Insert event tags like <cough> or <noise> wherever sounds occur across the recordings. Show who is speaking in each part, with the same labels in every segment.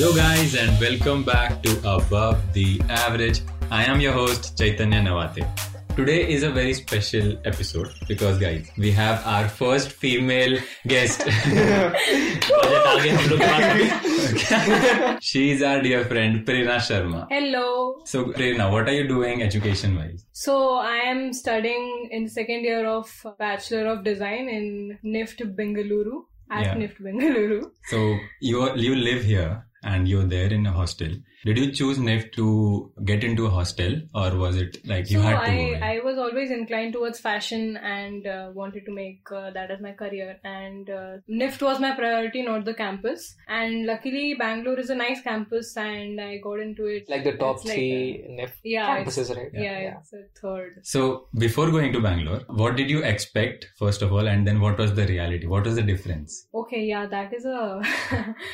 Speaker 1: Hello, guys, and welcome back to Above the Average. I am your host, Chaitanya Nawate. Today is a very special episode because, guys, we have our first female guest. <laughs> <laughs> She's our dear friend, Prerna Sharma.
Speaker 2: Hello.
Speaker 1: So, Prerna, what are you doing education wise?
Speaker 2: So I am studying in second year of Bachelor of Design in NIFT Bengaluru at
Speaker 1: Yeah.
Speaker 2: NIFT Bengaluru.
Speaker 1: So, you, are, you live here and you're there in a hostel. Did you choose NIFT to get into a hostel or was it like you
Speaker 2: so
Speaker 1: had to? go
Speaker 2: I. I was always inclined towards fashion and uh, wanted to make uh, that as my career. And uh, NIFT was my priority, not the campus. And luckily, Bangalore is a nice campus, and I got into it.
Speaker 3: like the top
Speaker 2: It's like
Speaker 3: three NIFT
Speaker 2: Yeah,
Speaker 3: campuses, right?
Speaker 2: Yeah, it's a third.
Speaker 1: So before going to Bangalore, what did you expect first of all, and then what was the reality? What was the difference?
Speaker 2: Okay, yeah, that is a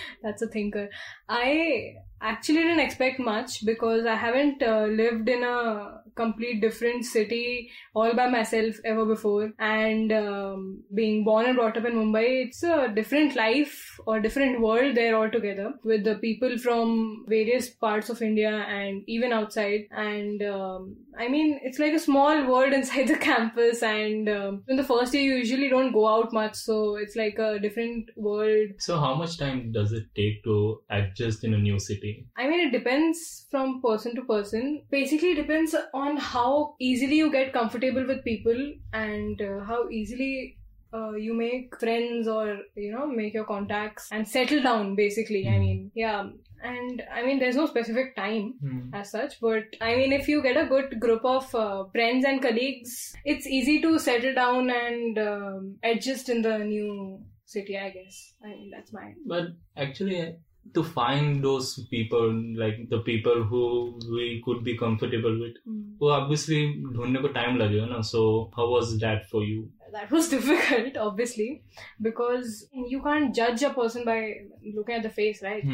Speaker 2: <laughs> that's a thinker. I actually didn't expect much because I haven't uh, lived in a complete different city all by myself ever before. And um, being born and brought up in Mumbai, it's a different life or different world there altogether with the people from various parts of India and even outside. And um, I mean, it's like a small world <laughs> inside the campus. And um, in the first year, you usually don't go out much, so it's like a different world.
Speaker 4: So, how much time does it take to adjust in a new city?
Speaker 2: I mean, it depends from person to person. Basically, it depends on how easily you get comfortable with people and uh, how easily uh, you make friends or you know make your contacts and settle down. Basically, I mean, yeah. And I mean, there's no specific time as such, but I mean, if you get a good group of uh, friends and colleagues, it's easy to settle down and um, adjust in the new city. I guess. I mean, that's my
Speaker 4: But actually, to find those people, like the people who we could be comfortable with, वो obviously ढूंढने को time लगेगा ना. So, how was that for you?
Speaker 2: that was <laughs> difficult obviously because you can't judge a person by looking at the face right?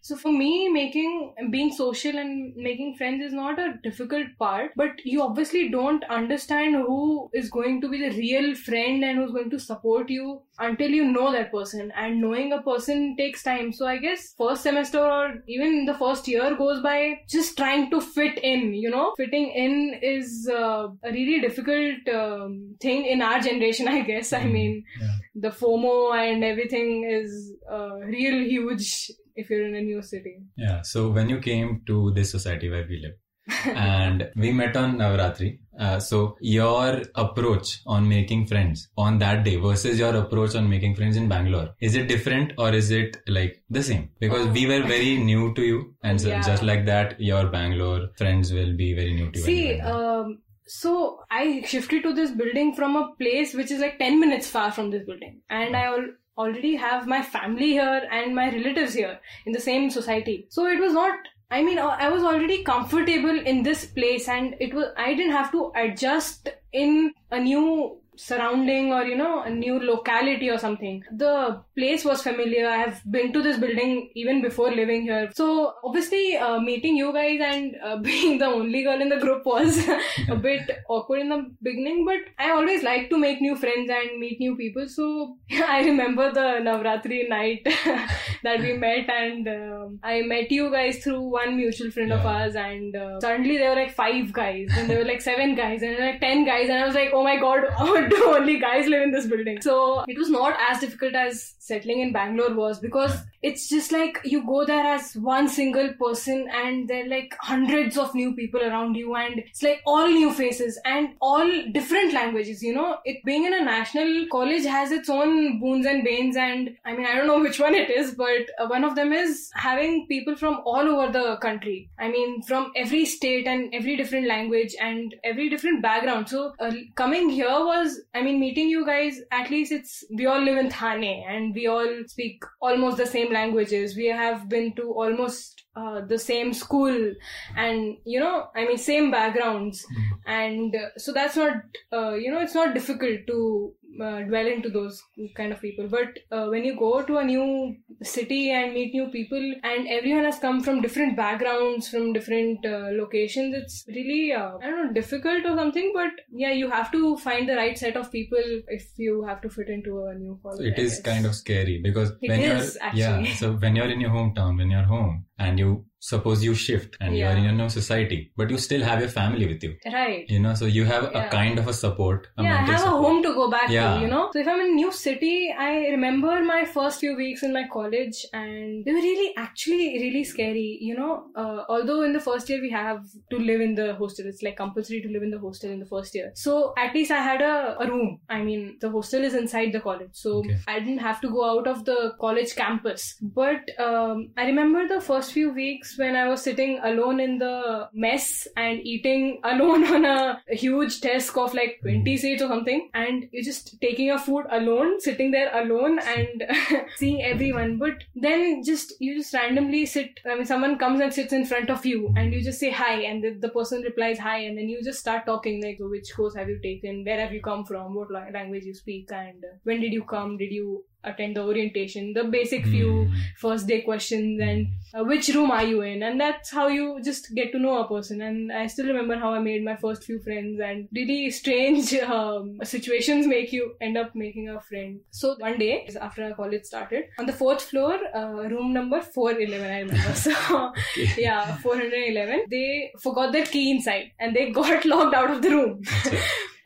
Speaker 2: So for me making being social and making friends is not a difficult part but you obviously don't understand who is going to be the real friend and who's going to support you until you know that person. And knowing a person takes time. So i guess first semester or even the first year goes by just trying to fit in you know? Fitting in is uh, a really difficult um, thing in our generation i guess i mean
Speaker 1: Yeah.
Speaker 2: the FOMO and everything is uh, real huge if you're in a new city.
Speaker 1: Yeah. So when you came to this society where we live, <laughs> and we met on Navaratri. Uh, so your approach on making friends on that day versus your approach on making friends in Bangalore, is it different or is it like the same? Because we were very <laughs> new to you, and so
Speaker 2: Yeah.
Speaker 1: just like that, your Bangalore friends will be very new to you.
Speaker 2: See,
Speaker 1: when you went
Speaker 2: um, so I shifted to this building from a place which is like 10 minutes far from this building. And I al- already have my family here and my relatives here in the same society. So it was not, I mean, uh, I was already comfortable in this place and it was, I didn't have to adjust in a new surrounding or you know a new locality or something. The place was familiar. I have been to this building even before living here. So obviously uh, meeting you guys and uh, <laughs> being the only girl in the group was a bit awkward in the beginning but i always like to make new friends and meet new people. So <laughs> i remember the navratri night <laughs> that we met and um, i met you guys through one mutual friend of ours and uh, suddenly there were like five guys and there were like seven guys and like ten guys and i was like oh my god <laughs> do only guys live in this building. So it was not as difficult as settling in bangalore was because it's just like you go there as one single person and there are like hundreds of new people around you and it's like all new faces and all different languages you know? It being in a national college has its own boons and banes and i mean i don't know which one it is but uh, one of them is having people from all over the country. I mean from every state and every different language and every different background. So uh, coming here was i mean meeting you guys at least it's we all live in thane and we all speak almost the same languages. We have been to almost uh, the same school and you know i mean same backgrounds. And uh, so that's not uh, you know it's not difficult to uh, dwell into those kind of people. But uh, when you go to a new city and meet new people and everyone has come from different backgrounds from different uh, locations it's really uh, i don't know difficult or something but yeah you have to find the right set of people if you have to fit into a new college
Speaker 1: it is kind of scary because
Speaker 2: It
Speaker 1: when
Speaker 2: is,
Speaker 1: you're yeah, so when you're in your hometown, when you're home, and you suppose you shift and you're in a new society, but you still have your family with you.
Speaker 2: right
Speaker 1: You know, so you have a kind of a support. A
Speaker 2: yeah, I have a home to go back
Speaker 1: Yeah.
Speaker 2: to, you know. So if I'm in a new city, I remember my first few weeks in my college, and they were really, actually, really scary. You know, uh, although in the first year we have to live in the hostel, it's like compulsory to live in the hostel in the first year. So at least I had a, a room. I mean, the hostel is inside the college, so
Speaker 1: Okay.
Speaker 2: I didn't have to go out of the college campus. But um, I remember the first few weeks when I was sitting alone in the mess and eating <laughs> alone on a huge desk of like hmm. 20 seats or something, and you're just taking your food alone, sitting there alone and <laughs> seeing everyone. But then just you just randomly sit. I mean, someone comes and sits in front of you, and you just say hi, and the, the person replies hi, and then you just start talking like, so which course have you taken? Where have you come from? What language you speak? And when did you come? Did you attend the orientation? The basic few
Speaker 1: Hmm.
Speaker 2: first day questions and uh, which room are you in and that's how you just get to know a person and i still remember how i made my first few friends and really strange <laughs> um, situations make you end up making a friend so one day after our college started on the fourth floor uh, room number 411 i remember <laughs> so <laughs> yeah 411 they forgot their key inside and they got locked out of the room.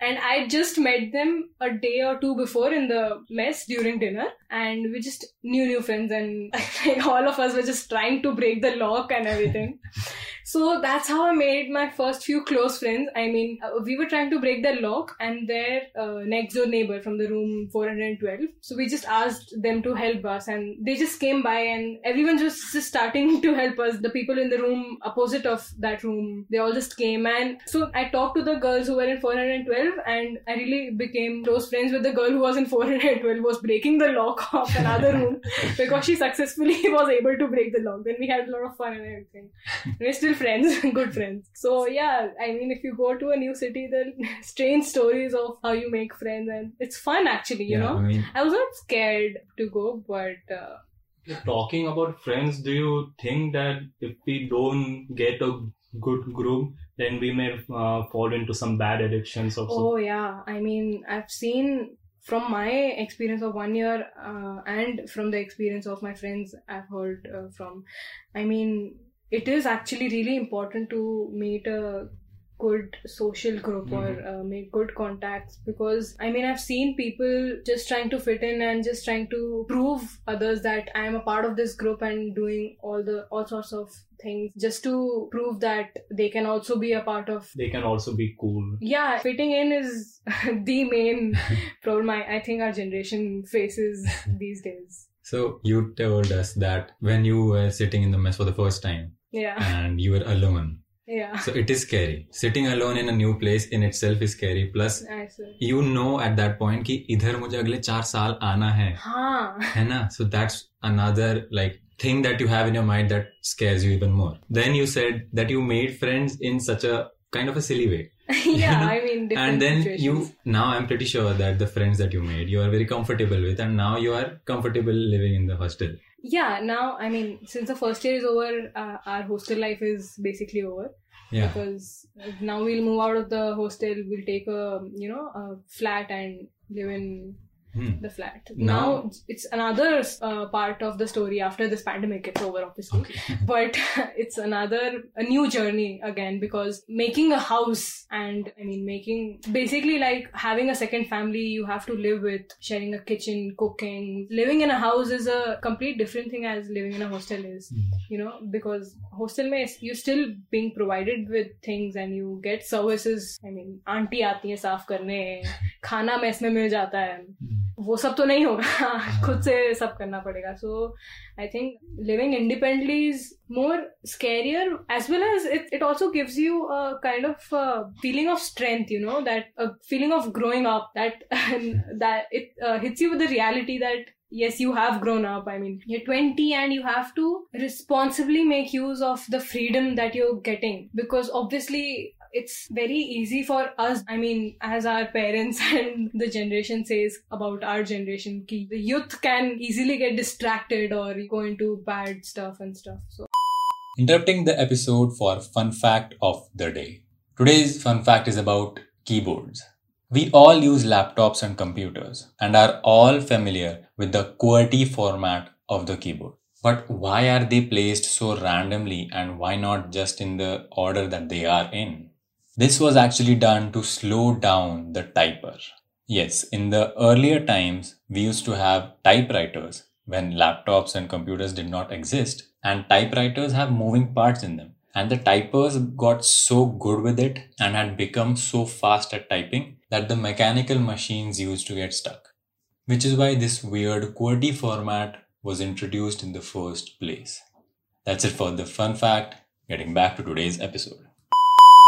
Speaker 2: And I just met them a day or two before in the mess during dinner, and we just knew new friends, and <laughs> like all of us were just trying to break the lock and everything. So that's how I made my first few close friends. I mean, uh, we were trying to break the lock, and their uh, next door neighbor from the room 412. So we just asked them to help us, and they just came by, and everyone was just starting to help us. The people in the room opposite of that room, they all just came, and so I talked to the girls who were in 412, and I really became close friends with the girl who was in 412, was breaking the lock <laughs> of another room because she successfully <laughs> was able to break the lock. Then we had a lot of fun and everything. We're still friends, <laughs> good friends. So yeah, I mean, if you go to a new city, then <laughs> strange stories of how you make friends, and it's fun actually. You
Speaker 1: yeah,
Speaker 2: know,
Speaker 1: I mean,
Speaker 2: I was not scared to go, but uh,
Speaker 4: Talking about friends, do you think that if we don't get a good group, then we may uh, fall into some bad addictions or
Speaker 2: oh yeah, I mean, I've seen from my experience of one year uh, and from the experience of my friends I've heard uh, from. I mean, it is actually really important to meet a good social group or uh, make good contacts because I mean I've seen people just trying to fit in and just trying to prove others that I am a part of this group and doing all the all sorts of things just to prove that they can also be a part of
Speaker 4: they can also be cool.
Speaker 2: yeah fitting in is <laughs> the main <laughs> problem I, I think our generation faces <laughs> these days
Speaker 1: so you told us that when you were sitting in the mess for the first time
Speaker 2: yeah
Speaker 1: and you were alone.
Speaker 2: yeah
Speaker 1: So it is scary. Sitting alone in a new place in itself is scary. Plus,
Speaker 2: I see.
Speaker 1: you know at that point कि इधर मुझे अगले चार साल आना है
Speaker 2: हाँ
Speaker 1: है ना so that's another like thing that you have in your mind that scares you even more then you said that you made friends in such a kind of a silly way <laughs>
Speaker 2: yeah I mean different
Speaker 1: and then
Speaker 2: situations.
Speaker 1: you now i'm pretty sure that the friends that you made you are very comfortable with and now you are comfortable living in the hostel.
Speaker 2: Yeah now I mean since the first year is over uh, our hostel life is basically over.
Speaker 1: Yeah.
Speaker 2: Because now we'll move out of the hostel we'll take a you know a flat and live in
Speaker 1: Hmm.
Speaker 2: the flat
Speaker 1: Now-
Speaker 2: now, it's another uh, part of the story after this pandemic it's over obviously <laughs> but <laughs> it's another a new journey again because making a house and i mean making basically like having a second family you have to live with sharing a kitchen cooking living in a house is a complete different thing as living in a hostel is you know because hostel mein you're still being provided with things and you get services i mean auntie आती है साफ करने खाना mess में मिल जाता है वो सब तो नहीं होगा। हाँ। खुद से सब करना पड़ेगा। So I think living independently is more scarier as well as it it also gives you kind of feeling of strength you know that feeling of growing up that that it hits you with the reality that yes you have grown up. I mean you're 20 and you have to responsibly make use of the freedom that you're getting because obviously it's very easy for us. I mean, as our parents <laughs> and the generation says about our generation, ki the youth can easily get distracted or go into bad stuff and stuff. So,
Speaker 1: interrupting the episode for fun fact of the day. Today's fun fact is about keyboards. We all use laptops and computers and are all familiar with the QWERTY format of the keyboard. But why are they placed so randomly and why not just in the order that they are in? This was actually done to slow down the typer. Yes, in the earlier times, we used to have typewriters when laptops and computers did not exist, and typewriters have moving parts in them. And the typers got so good with it and had become so fast at typing that the mechanical machines used to get stuck. Which is why this weird QWERTY format was introduced in the first place. That's it for the fun fact. Getting back to today's episode.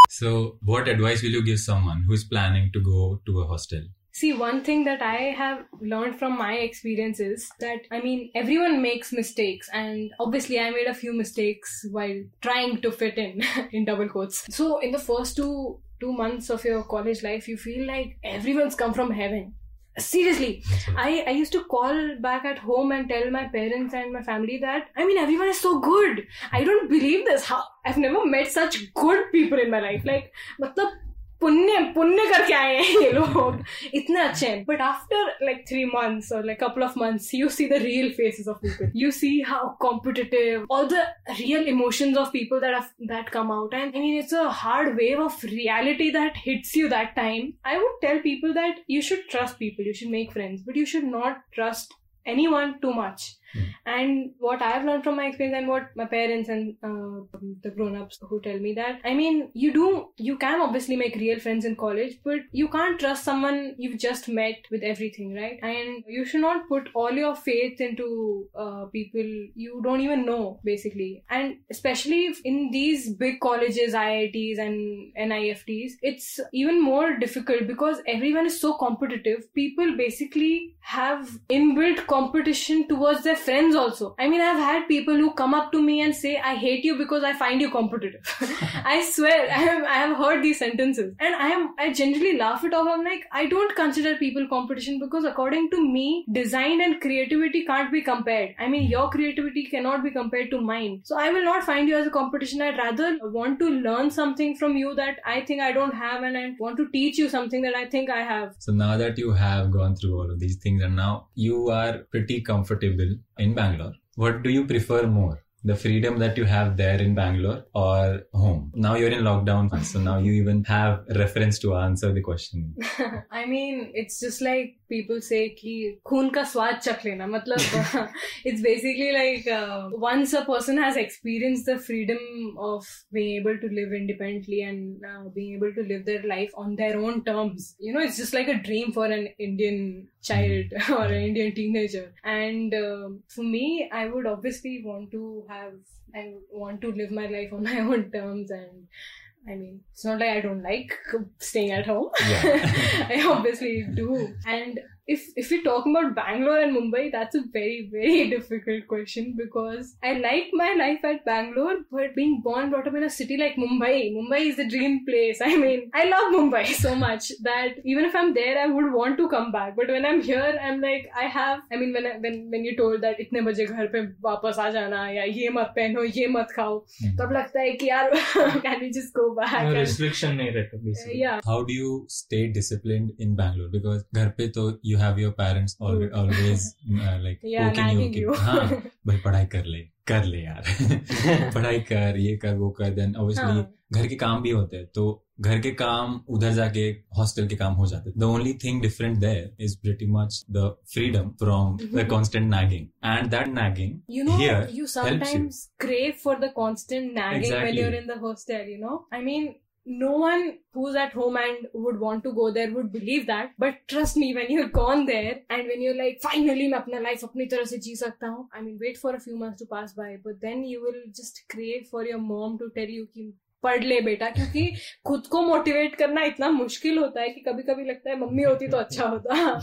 Speaker 1: So, what advice will you give someone who is planning to go to a hostel?
Speaker 2: See, one thing that I have learned from my experience is that, I mean, everyone makes mistakes, and obviously, I made a few mistakes while trying to fit in, <laughs> in double quotes. So, in the first two two months of your college life, you feel like everyone's come from heaven seriously I, I used to call back at home and tell my parents and my family that i mean everyone is so good. I don't believe this. How i've never met such good people in my life. Like matlab पुण्य पुण्य करके आए हैं ये लोग। इतने अच्छे हैं। But after like three months और like couple of months you see the real faces of people you see how competitive all the real emotions of people that that come out and I mean it's a hard wave of reality that hits you that time I would tell people that you should trust people. You should make friends. But you should not trust anyone too much. Mm. And what I've learned from my experience and what my parents and uh, the grown-ups who tell me that, I mean, you do, you can obviously make real friends in college, but you can't trust someone you've just met with everything, right? And you should not put all your faith into uh, people you don't even know, basically. And especially in these big colleges, IITs and NIFTs, it's even more difficult because everyone is so competitive. People basically have inbuilt competition towards their friends also. I mean, I've had people who come up to me and say, I hate you because I find you competitive. <laughs> I swear, I have, I have heard these sentences. And I am, I generally laugh it off. I'm like, I don't consider people competition because according to me, design and creativity can't be compared. I mean, your creativity cannot be compared to mine. So I will not find you as a competition. I'd rather want to learn something from you that I think I don't have and I want to teach you something that I think I have.
Speaker 1: So now that you have gone through all of these things and now you are pretty comfortable in Bangalore. What do you prefer more? the freedom that you have there in Bangalore or home. Now you're in lockdown, so now you even have reference to answer the question. <laughs>
Speaker 2: I mean, it's just like people say ki khun ka swad chak lena. Matlab, <laughs> it's basically like uh, once a person has experienced the freedom of being able to live independently and uh, being able to live their life on their own terms. You know, it's just like a dream for an Indian child mm-hmm. <laughs> or an Indian teenager. And uh, for me, I would obviously want to have I want to live my life on <laughs> my own terms and I mean, it's not like I don't like staying at home. Yeah. <laughs> I obviously do. And if if we're talking about Bangalore and Mumbai, that's a very very difficult <laughs> question because I like my life at Bangalore, but being born brought up in a city like Mumbai, Mumbai is the dream place. <laughs> I mean, I love Mumbai so <laughs> much that even if I'm there, I would want to come back. But when I'm here, I'm like, I have. I mean, when I, when when you told that इतने बजे घर पे वापस आ जाना या ये मत पहनो ये मत खाओ तब लगता है कि यार can we just go back?
Speaker 4: No restriction नहीं रहता.
Speaker 2: Yeah.
Speaker 1: How do you stay disciplined in Bangalore? Because घर पे तो you you have your parents always like
Speaker 2: ओकिंग you
Speaker 1: कि हाँ भाई पढ़ाई कर ले कर ले यार पढ़ाई कर ये कर वो कर देन ऑब्वियसली घर के काम भी होते हैं तो घर के काम उधर जाके हॉस्टल के काम हो जाते the only thing different there is pretty much the freedom from the constant nagging and that nagging
Speaker 2: you know you sometimes crave for the constant nagging when you are in the hostel you know I mean no one who's at home and would want to go there would believe that. But trust me, when you're gone there and when you're like, finally, मैं अपना life अपनी तरह से जी सकता हूँ. I mean, wait for a few months to pass by, but then you will just crave for your mom to tell you कि पढ़ ले बेटा क्योंकि खुद को मोटिवेट करना इतना मुश्किल होता है कि कभी कभी लगता है मम्मी होती तो अच्छा होता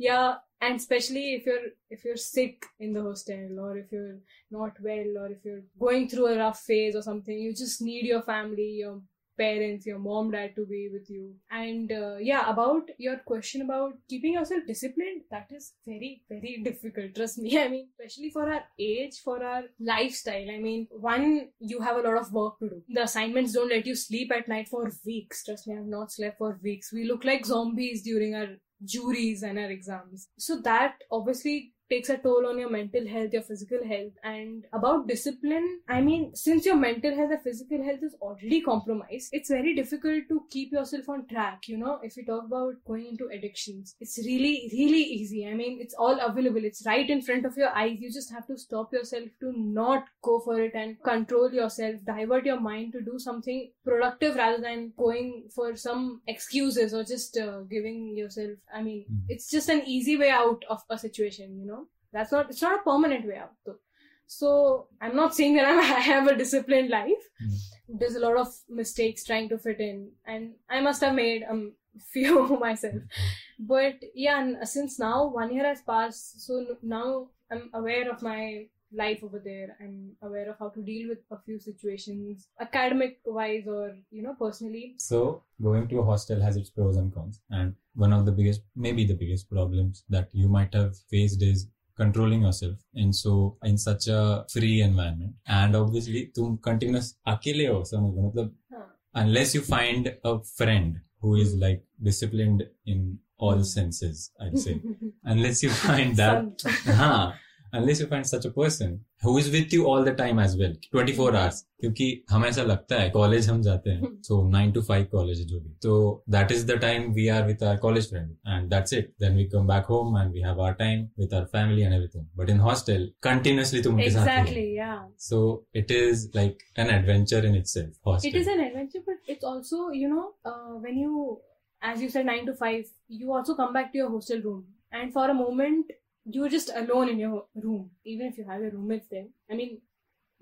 Speaker 2: या and especially if you're if you're sick in the hostel or if you're not well or if you're going through a rough phase or something you just need your family your parents, your mom, dad to be with you. And uh, yeah, about your question about keeping yourself disciplined, that is very, very difficult. Trust me. <laughs> I mean, especially for our age, for our lifestyle. I mean, one, you have a lot of work to do. The assignments don't let you sleep at night for weeks. Trust me, I have not slept for weeks. We look like zombies during our juries and our exams. So that obviously takes a toll on your mental health, your physical health. And about discipline, I mean, since your mental health and physical health is already compromised, it's very difficult to keep yourself on track. You know, if you talk about going into addictions, it's really, really easy. I mean, it's all available, it's right in front of your eyes. You just have to stop yourself to not go for it and control yourself, divert your mind to do something productive rather than going for some excuses or just uh, giving yourself. I mean, mm. it's just an easy way out of a situation, you know that's not it's not a permanent way out though. So i'm not saying that I'm, <laughs> i have a disciplined life. Mm. there's a lot of mistakes trying to fit in and i must have made a um, <laughs> few myself. But yeah and since now one year has passed so now i'm aware of my life over there. I'm aware of how to deal with a few situations academic wise or you know personally.
Speaker 1: So going to a hostel has its pros and cons and one of the biggest maybe the biggest problems that you might have faced is controlling yourself and so in such a free environment and obviously तुम continuous अकेले हो समझ लो मतलब unless you find a friend who is like disciplined in all senses I'd say <laughs> unless you find that हाँ <laughs> unless you find such a person who is with you all the time as well? 24 hours. क्योंकि हमें ऐसा लगता है college हम जाते हैं so nine to five college जो भी तो that is the time we are with our college friend and that's it then we come back home and we have our time with our family and everything but in hostel continuously तुम उनके
Speaker 2: साथ
Speaker 1: so it is like an adventure in itself hostel
Speaker 2: it is an adventure but it's also you know when you as you said 9 to 5 you also come back to your hostel room. And for a moment you're just alone in your room, even if you have your roommates there. I mean,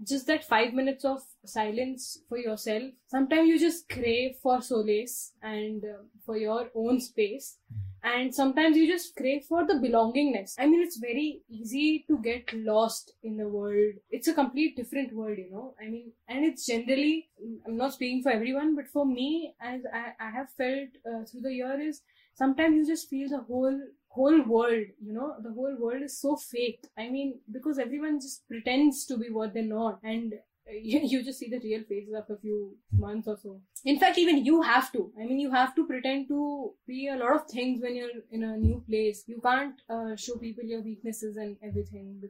Speaker 2: just that five minutes of silence for yourself. Sometimes you just crave for solace and uh, for your own space. And sometimes you just crave for the belongingness. I mean, it's very easy to get lost in the world. It's a complete different world, you know. I mean, and it's generally, I'm not speaking for everyone, but for me, as I, I have felt uh, through the year, is sometimes you just feel the whole whole world you know the whole world is so fake i mean because everyone just pretends to be what they're not and uh, <laughs> you, you just see the real faces after a few months or so. In fact, even you have to. I mean, you have to pretend to be a lot of things when you're in a new place. You can't uh, show people your weaknesses and everything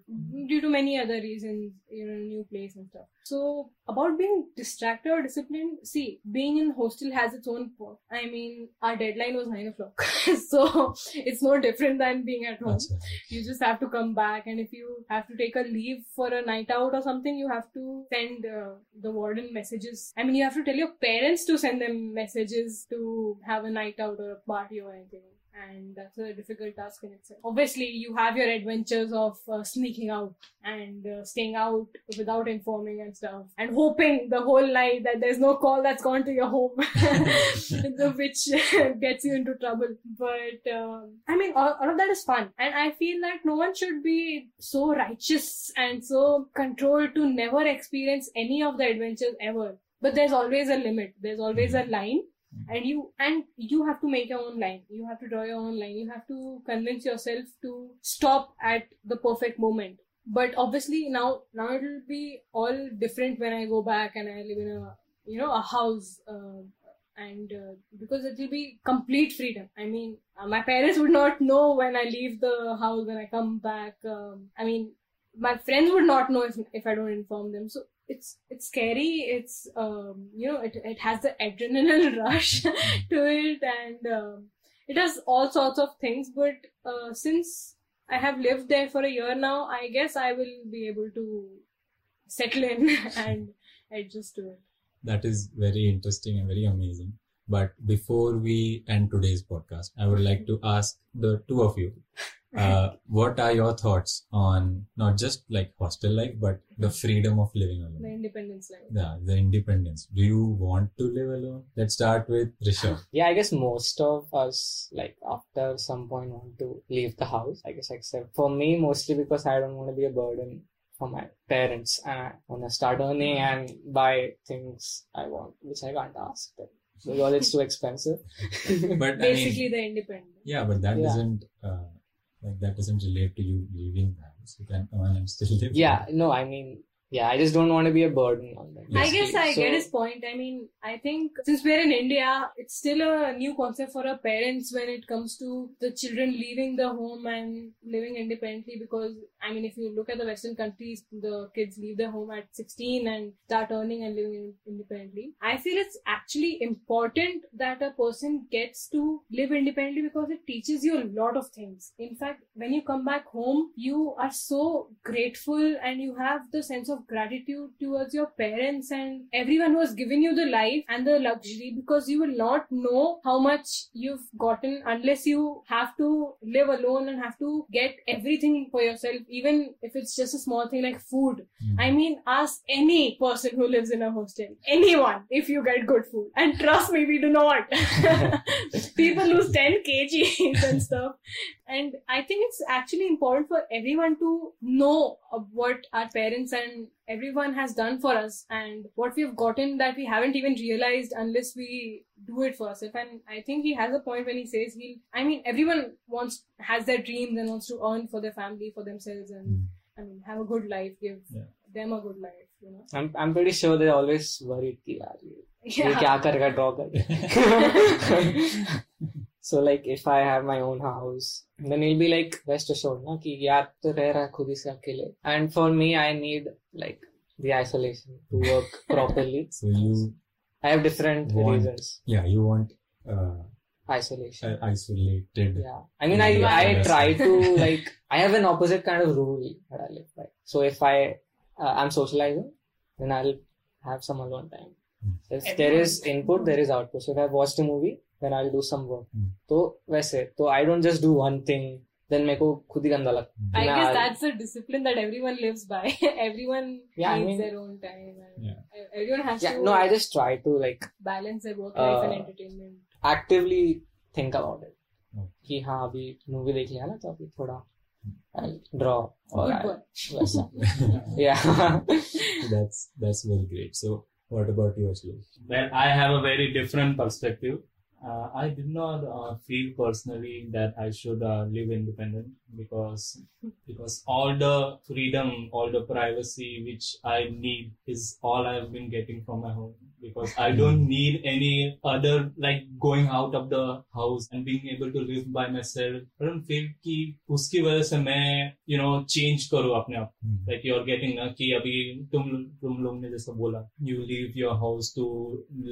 Speaker 2: due to many other reasons. You're in a new place and stuff. So, about being distracted or disciplined, see, being in hostel has its own perk. I mean, our deadline was 9 o'clock. <laughs> so, it's no different than being at home. You just have to come back, and if you have to take a leave for a night out or something, you have to send send uh, the warden messages. I mean, you have to tell your parents to send them messages to have a night out or a party or anything and that's a difficult task in itself. Obviously, you have your adventures of uh, sneaking out and uh, staying out without informing and stuff, and hoping the whole night that there's no call that's gone to your home, <laughs> <laughs> which <laughs> gets you into trouble. But um, I mean, all, all of that is fun, and I feel that no one should be so righteous and so controlled to never experience any of the adventures ever. But there's always a limit. There's always a line. And you and you have to make your own line. You have to draw your own line. You have to convince yourself to stop at the perfect moment. But obviously now now it'll be all different when i go back and i live in a you know a house uh, and uh, because it will be complete freedom. I mean uh, my parents <laughs> would not know when i leave the house when i come back. Um, i mean my friends would not know if, if i don't inform them. So it's it's scary. It's um you know it, it has the adrenaline <laughs> rush <laughs> to it and um, it does all sorts of things. But uh, since i have lived there for a year now i guess i will be able to settle in <laughs> and adjust to it.
Speaker 1: That is very interesting and very amazing. But before we end today's podcast, I would like to ask the two of you, uh, what are your thoughts on not just like hostel life, but the freedom of living alone?
Speaker 2: The independence life.
Speaker 1: Yeah, the independence. Do you want to live alone? Let's start with Rishabh.
Speaker 3: Yeah, I guess most of us, like, after some point want to leave the house. I guess, except for me, mostly because I don't want to be a burden for my parents and I want to start earning and buy things I want, which I can't ask them because it's too expensive.
Speaker 1: But I
Speaker 2: Basically,
Speaker 1: mean,
Speaker 2: the independence.
Speaker 1: yeah, but that
Speaker 3: Yeah.
Speaker 1: doesn't uh, like that doesn't relate to you leaving the house. You can earn and still <laughs> live.
Speaker 3: yeah, no, I mean, yeah, I just don't want to be a burden on them.
Speaker 2: I guess I
Speaker 3: So-
Speaker 2: get his point. I mean, I think since we're in India, it's still a new concept for our parents when it comes to the children leaving the home and living independently. Because, I mean, if you look at the Western countries, the kids leave their home at 16 and start earning and living independently. I feel it's actually important that a person gets to live independently because it teaches you a lot of things. In fact, when you come back home, you are so grateful and you have the sense of gratitude towards your parents and everyone who has given you the life and the luxury because you will not know how much you've gotten unless you have to live alone and have to get everything for yourself, even if it's just a small thing like food.
Speaker 1: Mm.
Speaker 2: I mean, ask any person who lives in a hostel, anyone, if you get good food. And trust me, we do not. <laughs> People lose 10 kgs and stuff. And I think it's actually important for everyone to know of what our parents and everyone has done for us and what we've gotten that we haven't even realized unless we do it for ourselves. And I think he has a point when he says he, I mean, everyone wants, has their dreams and wants to earn for their family, for themselves and,
Speaker 1: Mm.
Speaker 2: I mean, have a good life, give
Speaker 1: Yeah.
Speaker 2: them a good life, you know.
Speaker 3: I'm, I'm pretty sure they're always worried <laughs> कि यार ये ये
Speaker 2: Yeah.
Speaker 3: क्या करेगा draw कर <laughs> <laughs> so like if I have my own house then it'll be like rest assured ना कि यार तो रह रहा है खुद ही से अकेले and for me I need like the isolation to work <laughs> properly
Speaker 1: So you,
Speaker 3: I have different
Speaker 1: Want-
Speaker 3: reasons
Speaker 1: yeah, you want uh,
Speaker 3: isolation
Speaker 1: uh, isolated.
Speaker 3: yeah I mean I
Speaker 1: Yeah,
Speaker 3: I
Speaker 1: yeah.
Speaker 3: try to <laughs> like I have an opposite kind of rule that I live by so if I uh, I'm socializing then I'll have some alone time if there is input there is output so if I've watched a movie then I do some work तो वैसे तो I don't just do one thing then मेरे को खुद ही गंदा लगता
Speaker 2: है।
Speaker 3: I
Speaker 2: guess that's a discipline that everyone lives by everyone needs their own time everyone has to
Speaker 3: no I just try to like
Speaker 2: balance their work life and entertainment
Speaker 3: actively think about it कि हाँ अभी movie देख लिया ना तो अभी थोड़ा hmm. Draw और <laughs> वैसा। या
Speaker 1: that's that's very great so what about you Ashlesh?
Speaker 4: well i have a very different perspective. Uh, I did not uh, feel personally that I should uh, live independent because because all the freedom, all the privacy which I need is all I have been getting from my home. Because I don't need any other like going out of the house and being able to live by myself. I don't feel कि उसकी वजह से मैं you know change करूँ अपने आप
Speaker 1: Hmm.
Speaker 4: like you're getting ना कि अभी तुम तुम लोग ने जैसा बोला you leave your house to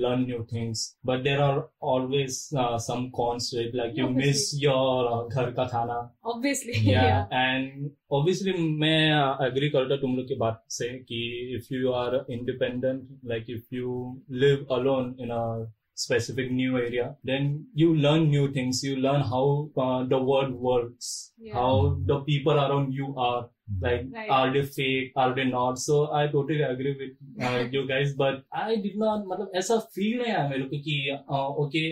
Speaker 4: learn new things but there are always uh, some cons to it like you miss
Speaker 2: Obviously.
Speaker 4: your uh, घर का खाना
Speaker 2: Obviously,
Speaker 4: yeah, <laughs>
Speaker 2: yeah.
Speaker 4: and obviously मैं agree करता तुम लोग की बात से कि if you are independent like if you live alone in a specific new area then you learn new things you learn how uh, the world works
Speaker 2: Yeah.
Speaker 4: how the people around you are like
Speaker 2: Right.
Speaker 4: are they fake are they not. So i totally agree with uh, <laughs> you guys but i did not मतलब ऐसा feel नहीं आया मेरे को कि okay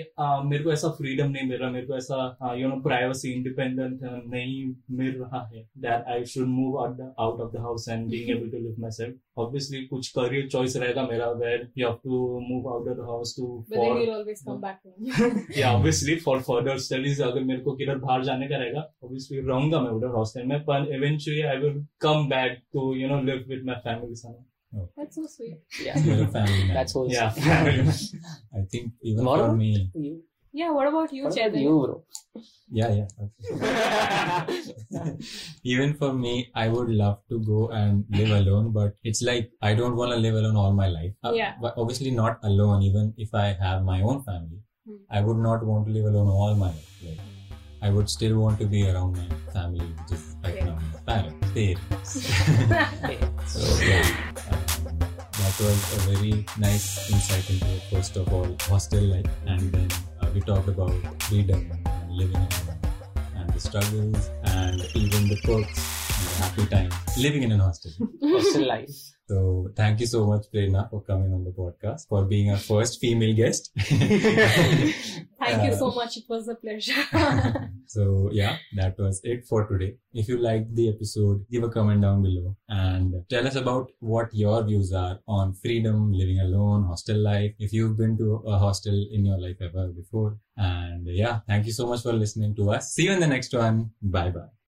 Speaker 4: मेरे को ऐसा फ्रीडम नहीं मिल रहा मेरे को ऐसा यू नो प्राइवेसी इंडिपेंडेंट नहीं मिल रहा है that I should move out of the house and being able to live myself obviously कुछ करियर चॉइस रहेगा मेरा where you have to move out of the
Speaker 2: house to
Speaker 4: for
Speaker 2: you'll always come
Speaker 4: या obviously for further studies अगर मेरे को किधर बाहर जाने का रहेगा ऑब्वियसली रहूँगा मैं उधर हॉस्टल में पर eventually I come back to you know live with my family somewhere. Okay.
Speaker 2: That's so sweet.
Speaker 3: Yeah,
Speaker 1: family man.
Speaker 3: that's wholesome.
Speaker 4: Yeah, <laughs>
Speaker 1: I think even
Speaker 3: what
Speaker 1: for me.
Speaker 3: You?
Speaker 2: Yeah, what about you, Chetan?
Speaker 3: You, bro.
Speaker 1: Yeah, yeah. <laughs> Even for me, I would love to go and live alone, but it's like I don't want to live alone all my life. Uh,
Speaker 2: yeah.
Speaker 1: But obviously, not alone, even if I have my own family.
Speaker 2: Hmm.
Speaker 1: I would not want to live alone all my life. Like, I would still want to be around my family, just right
Speaker 2: Yeah.
Speaker 1: now, my parents, parents.
Speaker 3: Hey,
Speaker 1: So yeah, that was a very nice insight into first of all hostel life, and then uh, we talked about freedom, and living and the struggles, and even the perks and the happy times living in an hostel.
Speaker 3: Hostel life.
Speaker 1: So thank you so much, Prerna, for coming on the podcast, for being our first female guest. <laughs>
Speaker 2: Thank you
Speaker 1: Uh,
Speaker 2: so much. It was a pleasure. <laughs>
Speaker 1: so yeah, that was it for today. If you liked the episode, give a comment down below and tell us about what your views are on freedom, living alone, hostel life. If you've been to a hostel in your life ever before. And yeah, thank you so much for listening to us. See you in the next one. Bye bye.